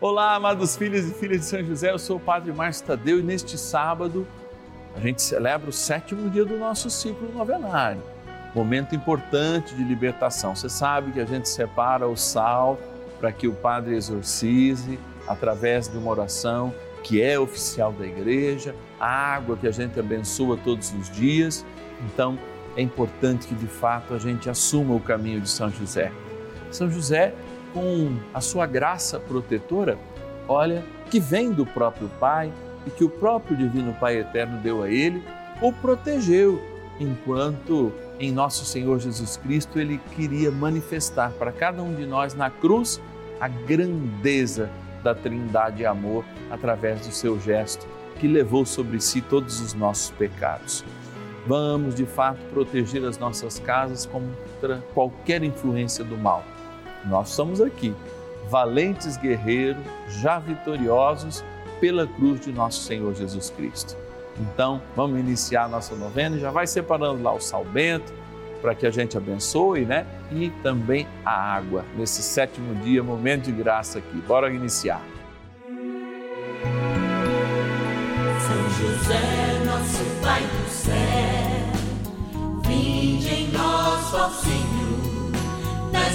Olá, amados filhos e filhas de São José, eu sou o Padre Márcio Tadeu e neste sábado a gente celebra o sétimo dia do nosso ciclo novenário, momento importante de libertação. Você sabe que a gente separa o sal para que o Padre exorcize através de uma oração que é oficial da igreja, a água que a gente abençoa todos os dias. Então, é importante que de fato a gente assuma o caminho de São José. São José com a sua graça protetora, olha, que vem do próprio Pai e que o próprio Divino Pai Eterno deu a ele, o protegeu enquanto em nosso Senhor Jesus Cristo ele queria manifestar para cada um de nós na cruz a grandeza da Trindade e amor através do seu gesto que levou sobre si todos os nossos pecados. Vamos de fato proteger as nossas casas contra qualquer influência do mal nós estamos aqui, valentes guerreiros, já vitoriosos pela cruz de nosso Senhor Jesus Cristo. Então, vamos iniciar a nossa novena e já vai separando lá o sal bento para que a gente abençoe, né? E também a água nesse sétimo dia, momento de graça aqui. Bora iniciar. São José, nosso Pai do céu, vinde em nós, ó Senhor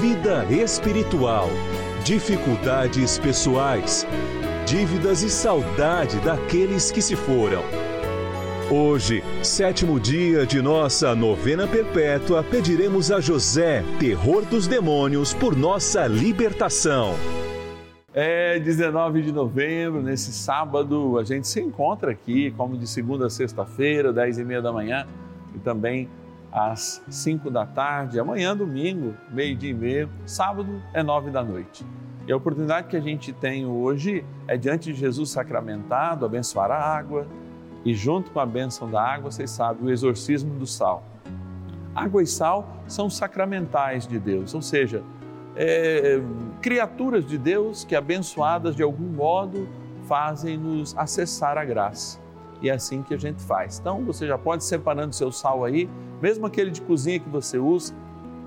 vida espiritual, dificuldades pessoais, dívidas e saudade daqueles que se foram. Hoje, sétimo dia de nossa novena perpétua, pediremos a José, terror dos demônios, por nossa libertação. É 19 de novembro, nesse sábado, a gente se encontra aqui, como de segunda a sexta-feira, 10 e meia da manhã, e também às 5 da tarde, amanhã, domingo, meio-dia e meio, sábado é 9 da noite. E a oportunidade que a gente tem hoje é, diante de Jesus sacramentado, abençoar a água, e junto com a bênção da água, vocês sabem, o exorcismo do sal. Água e sal são sacramentais de Deus, ou seja, é, criaturas de Deus que, abençoadas de algum modo, fazem-nos acessar a graça. E é assim que a gente faz. Então, você já pode separando seu sal aí, mesmo aquele de cozinha que você usa,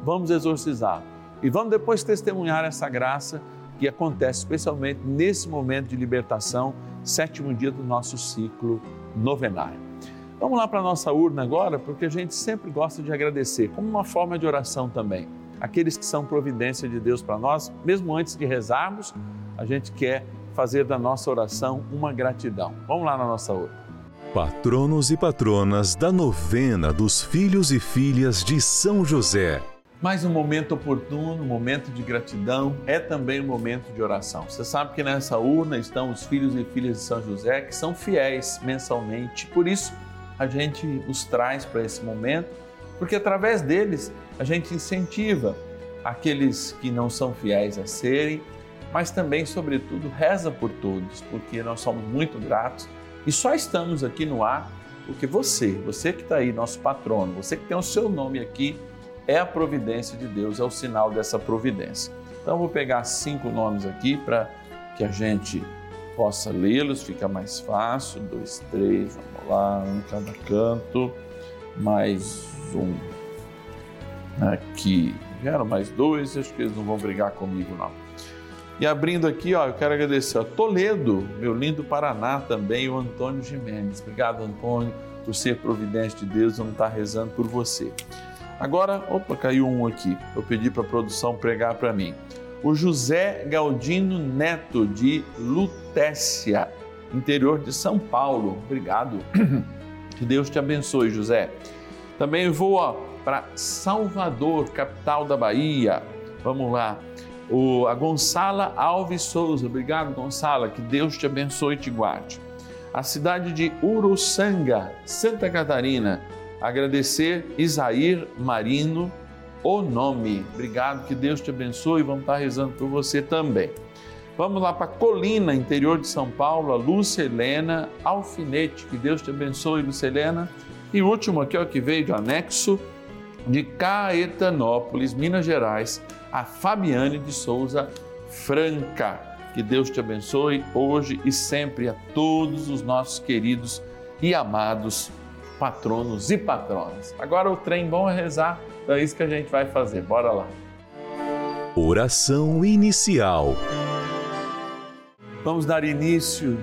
vamos exorcizar. E vamos depois testemunhar essa graça que acontece especialmente nesse momento de libertação, sétimo dia do nosso ciclo novenário. Vamos lá para a nossa urna agora, porque a gente sempre gosta de agradecer, como uma forma de oração também. Aqueles que são providência de Deus para nós, mesmo antes de rezarmos, a gente quer fazer da nossa oração uma gratidão. Vamos lá na nossa urna. Patronos e patronas da novena dos filhos e filhas de São José. Mais um momento oportuno, um momento de gratidão, é também um momento de oração. Você sabe que nessa urna estão os filhos e filhas de São José que são fiéis mensalmente. Por isso, a gente os traz para esse momento, porque através deles a gente incentiva aqueles que não são fiéis a serem, mas também, sobretudo, reza por todos, porque nós somos muito gratos e só estamos aqui no ar porque você, você que está aí, nosso patrono, você que tem o seu nome aqui, é a providência de Deus, é o sinal dessa providência. Então, eu vou pegar cinco nomes aqui para que a gente possa lê-los, fica mais fácil. Dois, três, vamos lá, um em cada canto. Mais um aqui. Vieram mais dois, acho que eles não vão brigar comigo, não. E abrindo aqui, ó, eu quero agradecer a Toledo, meu lindo Paraná também, o Antônio Jimenez. Obrigado, Antônio, por ser providente de Deus, vamos estar rezando por você. Agora, opa, caiu um aqui. Eu pedi para a produção pregar para mim. O José Galdino Neto, de Lutécia, interior de São Paulo. Obrigado. Que Deus te abençoe, José. Também vou para Salvador, capital da Bahia. Vamos lá. O, a Gonçala Alves Souza. Obrigado, Gonçala. Que Deus te abençoe e te guarde. A cidade de Uruçanga, Santa Catarina. Agradecer Isair Marino o nome. Obrigado, que Deus te abençoe. Vamos estar rezando por você também. Vamos lá para Colina, interior de São Paulo, a Lúcia Helena Alfinete. Que Deus te abençoe, Lúcia Helena. E último aqui, ó, que veio de anexo de Caetanópolis, Minas Gerais, a Fabiane de Souza Franca. Que Deus te abençoe hoje e sempre a todos os nossos queridos e amados patronos e patronas. Agora o trem bom é rezar, então é isso que a gente vai fazer. Bora lá. Oração inicial. Vamos dar início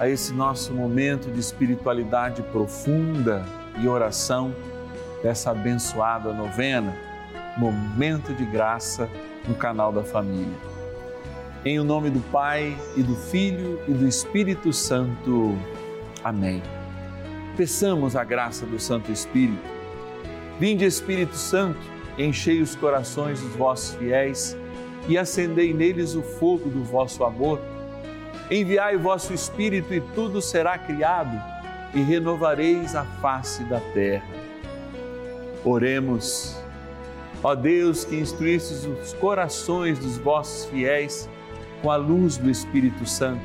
a esse nosso momento de espiritualidade profunda e oração dessa abençoada novena, momento de graça no canal da família. Em o nome do Pai e do Filho e do Espírito Santo. Amém. Peçamos a graça do Santo Espírito. Vinde, Espírito Santo, enchei os corações dos vossos fiéis e acendei neles o fogo do vosso amor. Enviai o vosso Espírito e tudo será criado e renovareis a face da terra. Oremos. Ó Deus, que instruístes os corações dos vossos fiéis com a luz do Espírito Santo,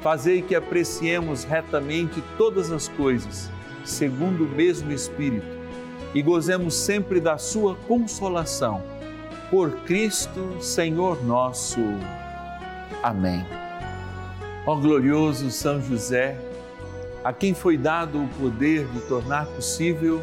fazei que apreciemos retamente todas as coisas, segundo o mesmo Espírito, e gozemos sempre da sua consolação. Por Cristo, Senhor nosso. Amém. Ó glorioso São José, a quem foi dado o poder de tornar possível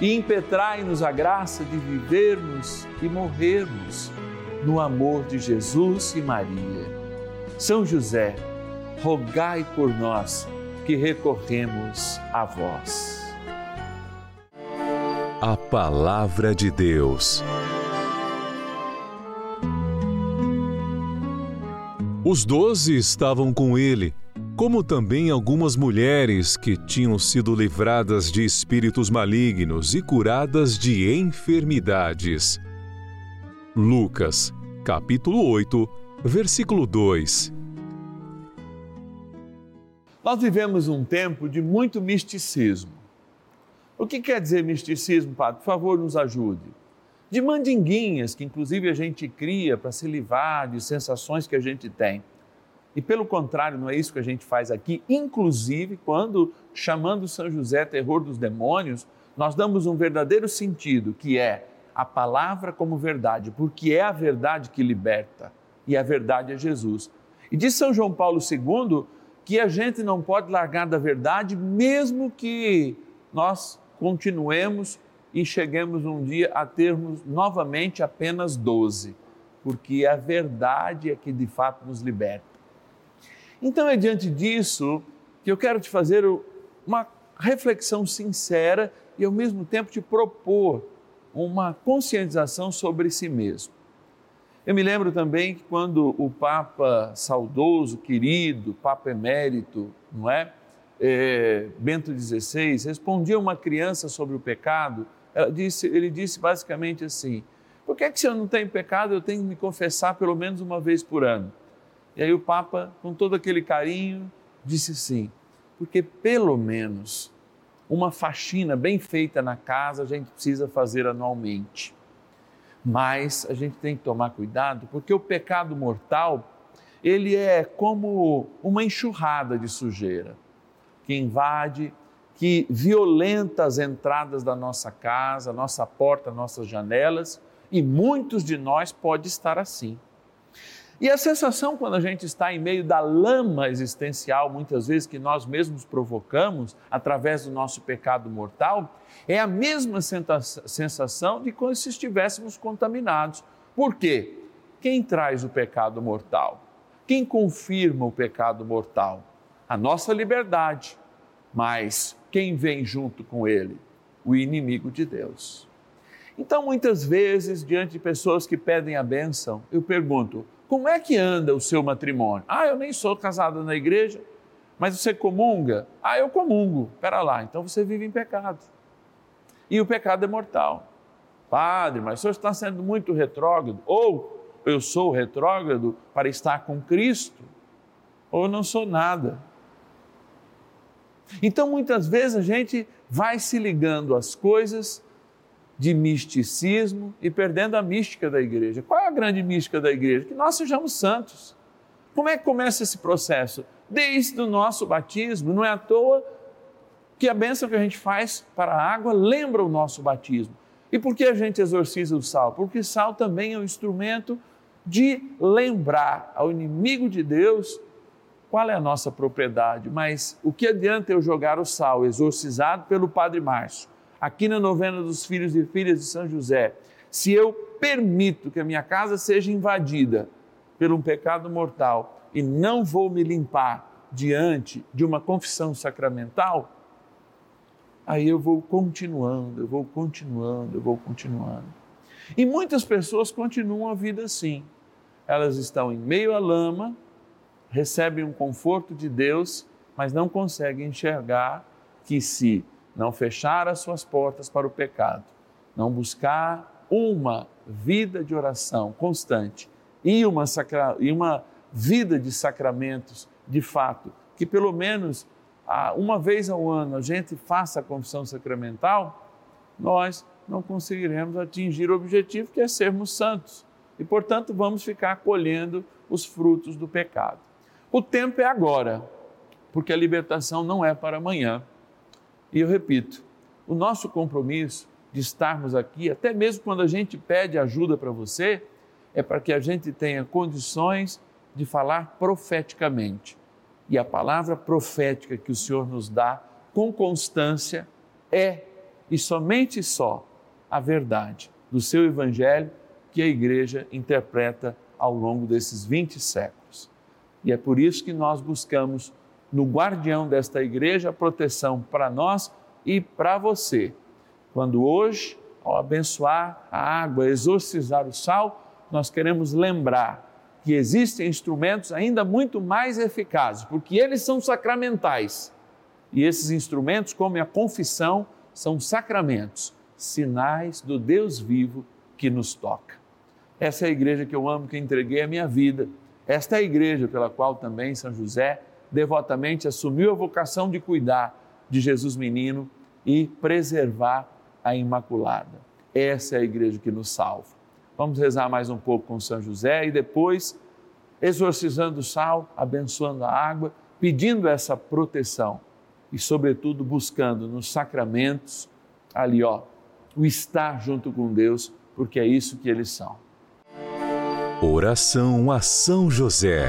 e impetrai-nos a graça de vivermos e morrermos no amor de Jesus e Maria. São José, rogai por nós que recorremos a vós. A Palavra de Deus. Os doze estavam com ele como também algumas mulheres que tinham sido livradas de espíritos malignos e curadas de enfermidades. Lucas, capítulo 8, versículo 2. Nós vivemos um tempo de muito misticismo. O que quer dizer misticismo, Padre? Por favor, nos ajude. De mandinguinhas que, inclusive, a gente cria para se livrar de sensações que a gente tem. E pelo contrário, não é isso que a gente faz aqui. Inclusive, quando chamando São José terror dos demônios, nós damos um verdadeiro sentido, que é a palavra como verdade, porque é a verdade que liberta e a verdade é Jesus. E diz São João Paulo II que a gente não pode largar da verdade, mesmo que nós continuemos e cheguemos um dia a termos novamente apenas 12, porque a verdade é que de fato nos liberta. Então é diante disso que eu quero te fazer uma reflexão sincera e ao mesmo tempo te propor uma conscientização sobre si mesmo. Eu me lembro também que quando o Papa saudoso, querido, Papa emérito, não é? eh, Bento XVI respondia uma criança sobre o pecado, disse, ele disse basicamente assim: por que, é que se eu não tenho pecado eu tenho que me confessar pelo menos uma vez por ano? E aí o Papa, com todo aquele carinho, disse sim, porque pelo menos uma faxina bem feita na casa a gente precisa fazer anualmente. Mas a gente tem que tomar cuidado, porque o pecado mortal, ele é como uma enxurrada de sujeira que invade, que violenta as entradas da nossa casa, nossa porta, nossas janelas, e muitos de nós pode estar assim. E a sensação quando a gente está em meio da lama existencial, muitas vezes que nós mesmos provocamos através do nosso pecado mortal, é a mesma sensação de como se estivéssemos contaminados. Por quê? Quem traz o pecado mortal? Quem confirma o pecado mortal? A nossa liberdade. Mas quem vem junto com ele? O inimigo de Deus. Então, muitas vezes, diante de pessoas que pedem a bênção, eu pergunto: como é que anda o seu matrimônio? Ah, eu nem sou casada na igreja, mas você comunga? Ah, eu comungo. Espera lá, então você vive em pecado. E o pecado é mortal. Padre, mas o senhor está sendo muito retrógrado. Ou eu sou retrógrado para estar com Cristo, ou eu não sou nada. Então, muitas vezes a gente vai se ligando às coisas de misticismo e perdendo a mística da igreja. Qual é a grande mística da igreja? Que nós sejamos santos. Como é que começa esse processo? Desde o nosso batismo, não é à toa que a bênção que a gente faz para a água lembra o nosso batismo. E por que a gente exorciza o sal? Porque sal também é um instrumento de lembrar ao inimigo de Deus qual é a nossa propriedade. Mas o que adianta eu jogar o sal exorcizado pelo Padre Márcio? Aqui na novena dos filhos e filhas de São José, se eu permito que a minha casa seja invadida por um pecado mortal e não vou me limpar diante de uma confissão sacramental, aí eu vou continuando, eu vou continuando, eu vou continuando. E muitas pessoas continuam a vida assim. Elas estão em meio à lama, recebem um conforto de Deus, mas não conseguem enxergar que se não fechar as suas portas para o pecado, não buscar uma vida de oração constante e uma, sacra, e uma vida de sacramentos de fato, que pelo menos uma vez ao ano a gente faça a confissão sacramental, nós não conseguiremos atingir o objetivo que é sermos santos. E, portanto, vamos ficar colhendo os frutos do pecado. O tempo é agora, porque a libertação não é para amanhã. E eu repito, o nosso compromisso de estarmos aqui, até mesmo quando a gente pede ajuda para você, é para que a gente tenha condições de falar profeticamente. E a palavra profética que o Senhor nos dá com constância é e somente só a verdade do seu evangelho que a igreja interpreta ao longo desses 20 séculos. E é por isso que nós buscamos no guardião desta igreja proteção para nós e para você. Quando hoje, ao abençoar a água, exorcizar o sal, nós queremos lembrar que existem instrumentos ainda muito mais eficazes, porque eles são sacramentais. E esses instrumentos, como a confissão, são sacramentos, sinais do Deus vivo que nos toca. Essa é a igreja que eu amo, que entreguei a minha vida. Esta é a igreja pela qual também São José devotamente assumiu a vocação de cuidar de Jesus menino e preservar a Imaculada. Essa é a igreja que nos salva. Vamos rezar mais um pouco com São José e depois, exorcizando o sal, abençoando a água, pedindo essa proteção e, sobretudo, buscando nos sacramentos, ali, ó, o estar junto com Deus, porque é isso que eles são. Oração a São José.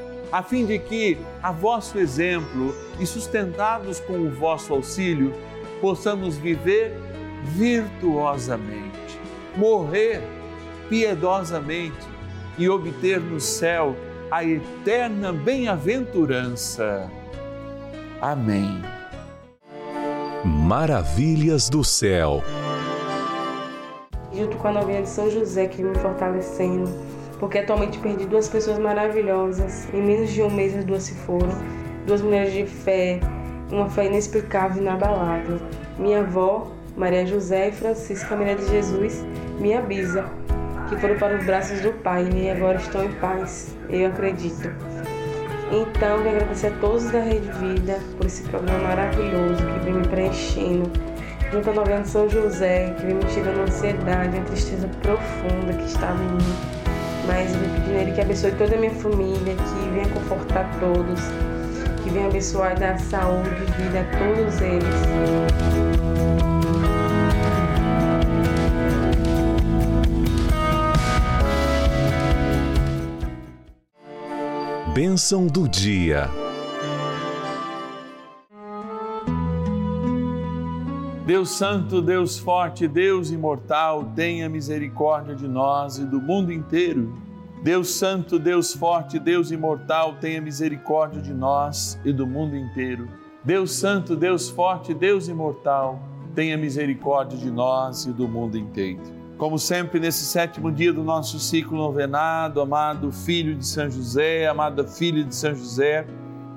a fim de que, a vosso exemplo e sustentados com o vosso auxílio, possamos viver virtuosamente, morrer piedosamente e obter no céu a eterna bem-aventurança. Amém. Maravilhas do céu. Junto com a novinha de São José que me fortalecendo, porque atualmente perdi duas pessoas maravilhosas. Em menos de um mês as duas se foram. Duas mulheres de fé, uma fé inexplicável e inabalável. Minha avó, Maria José e Francisca Maria de Jesus, minha bisa, que foram para os braços do Pai e agora estão em paz, eu acredito. Então, eu agradecer a todos da Rede Vida por esse programa maravilhoso que vem me preenchendo, junto novena de São José, que vem me tirando a ansiedade, a tristeza profunda que estava em mim. Mas eu pedindo a Ele que abençoe toda a minha família, que venha confortar todos, que venha abençoar e dar saúde e vida a todos eles. Bênção do dia. Deus Santo, Deus Forte, Deus Imortal, tenha misericórdia de nós e do mundo inteiro. Deus Santo, Deus Forte, Deus Imortal, tenha misericórdia de nós e do mundo inteiro. Deus Santo, Deus Forte, Deus Imortal, tenha misericórdia de nós e do mundo inteiro. Como sempre, nesse sétimo dia do nosso ciclo novenado, amado Filho de São José, amada Filha de São José,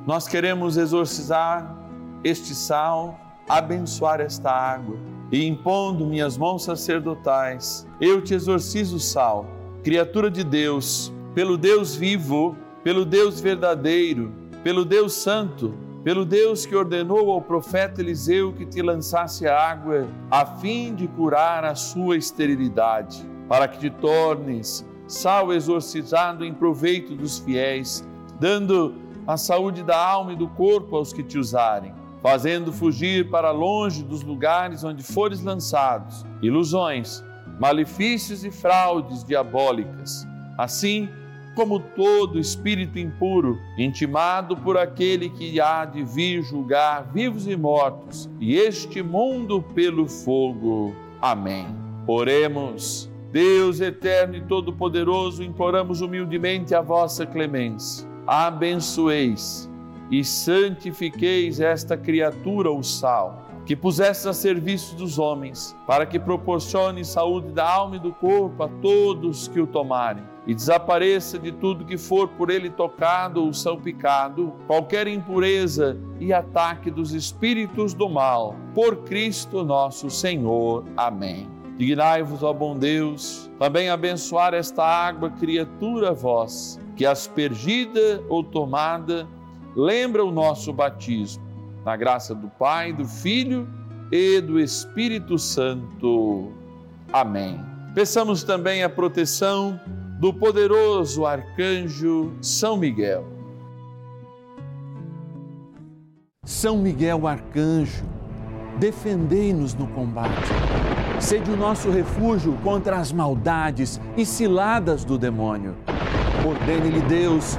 nós queremos exorcizar este sal, abençoar esta água e impondo minhas mãos sacerdotais, eu te exorcizo, sal, criatura de Deus, pelo Deus vivo, pelo Deus verdadeiro, pelo Deus santo pelo Deus que ordenou ao profeta Eliseu que te lançasse a água, a fim de curar a sua esterilidade, para que te tornes sal exorcizado em proveito dos fiéis, dando a saúde da alma e do corpo aos que te usarem, fazendo fugir para longe dos lugares onde fores lançados ilusões, malefícios e fraudes diabólicas. Assim, como todo espírito impuro, intimado por aquele que há de vir julgar vivos e mortos, e este mundo pelo fogo. Amém. Oremos. Deus eterno e todo-poderoso, imploramos humildemente a vossa clemência. Abençoeis e santifiqueis esta criatura, o sal que pusesse a serviço dos homens, para que proporcione saúde da alma e do corpo a todos que o tomarem, e desapareça de tudo que for por ele tocado ou salpicado, qualquer impureza e ataque dos espíritos do mal, por Cristo nosso Senhor. Amém. Dignai-vos, ó bom Deus, também abençoar esta água, criatura vós, que aspergida ou tomada, lembra o nosso batismo na graça do Pai, do Filho e do Espírito Santo. Amém. Peçamos também a proteção do poderoso arcanjo São Miguel. São Miguel arcanjo, defendei-nos no combate. Sede o nosso refúgio contra as maldades e ciladas do demônio. Ordene-lhe Deus,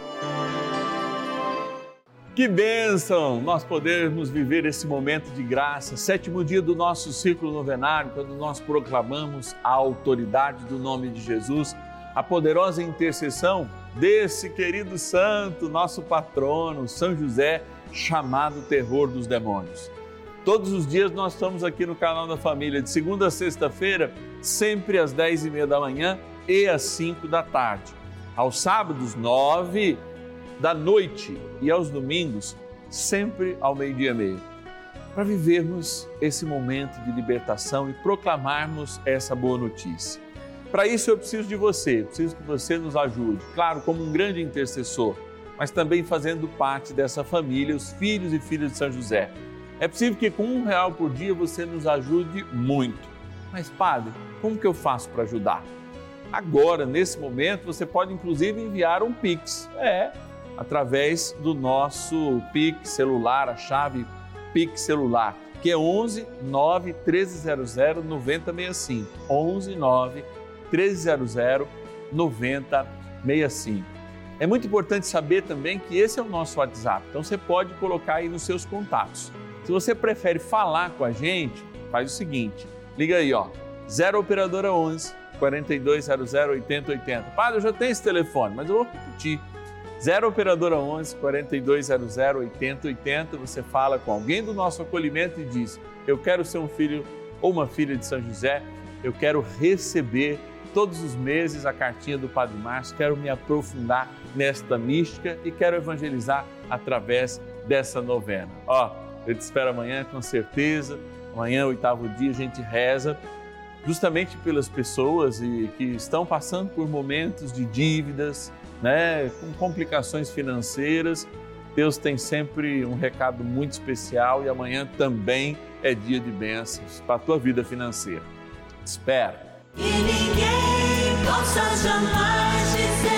Que bênção nós podermos viver esse momento de graça, sétimo dia do nosso ciclo novenário, quando nós proclamamos a autoridade do nome de Jesus, a poderosa intercessão desse querido santo, nosso patrono, São José, chamado terror dos demônios. Todos os dias nós estamos aqui no canal da Família, de segunda a sexta-feira, sempre às dez e meia da manhã e às cinco da tarde. Aos sábados, nove da noite e aos domingos, sempre ao meio-dia e meio, para vivermos esse momento de libertação e proclamarmos essa boa notícia. Para isso eu preciso de você, preciso que você nos ajude, claro, como um grande intercessor, mas também fazendo parte dessa família, os filhos e filhas de São José. É possível que com um real por dia você nos ajude muito. Mas, padre, como que eu faço para ajudar? Agora, nesse momento, você pode inclusive enviar um Pix. É, através do nosso Pix celular, a chave Pix celular, que é 11 9 1300 9065. 11 9 1300 9065. É muito importante saber também que esse é o nosso WhatsApp, então você pode colocar aí nos seus contatos. Se você prefere falar com a gente, faz o seguinte: liga aí, ó, 0 Operadora 11 4200 8080. Padre, eu já tenho esse telefone, mas eu vou repetir 0 Operadora 11 4200 8080. Você fala com alguém do nosso acolhimento e diz: Eu quero ser um filho ou uma filha de São José, eu quero receber todos os meses a cartinha do Padre Márcio, quero me aprofundar nesta mística e quero evangelizar através dessa novena. Ó, eu te espero amanhã com certeza. Amanhã, oitavo dia, a gente reza justamente pelas pessoas que estão passando por momentos de dívidas, né, com complicações financeiras. Deus tem sempre um recado muito especial e amanhã também é dia de bênçãos para a tua vida financeira. Espera. E ninguém possa jamais dizer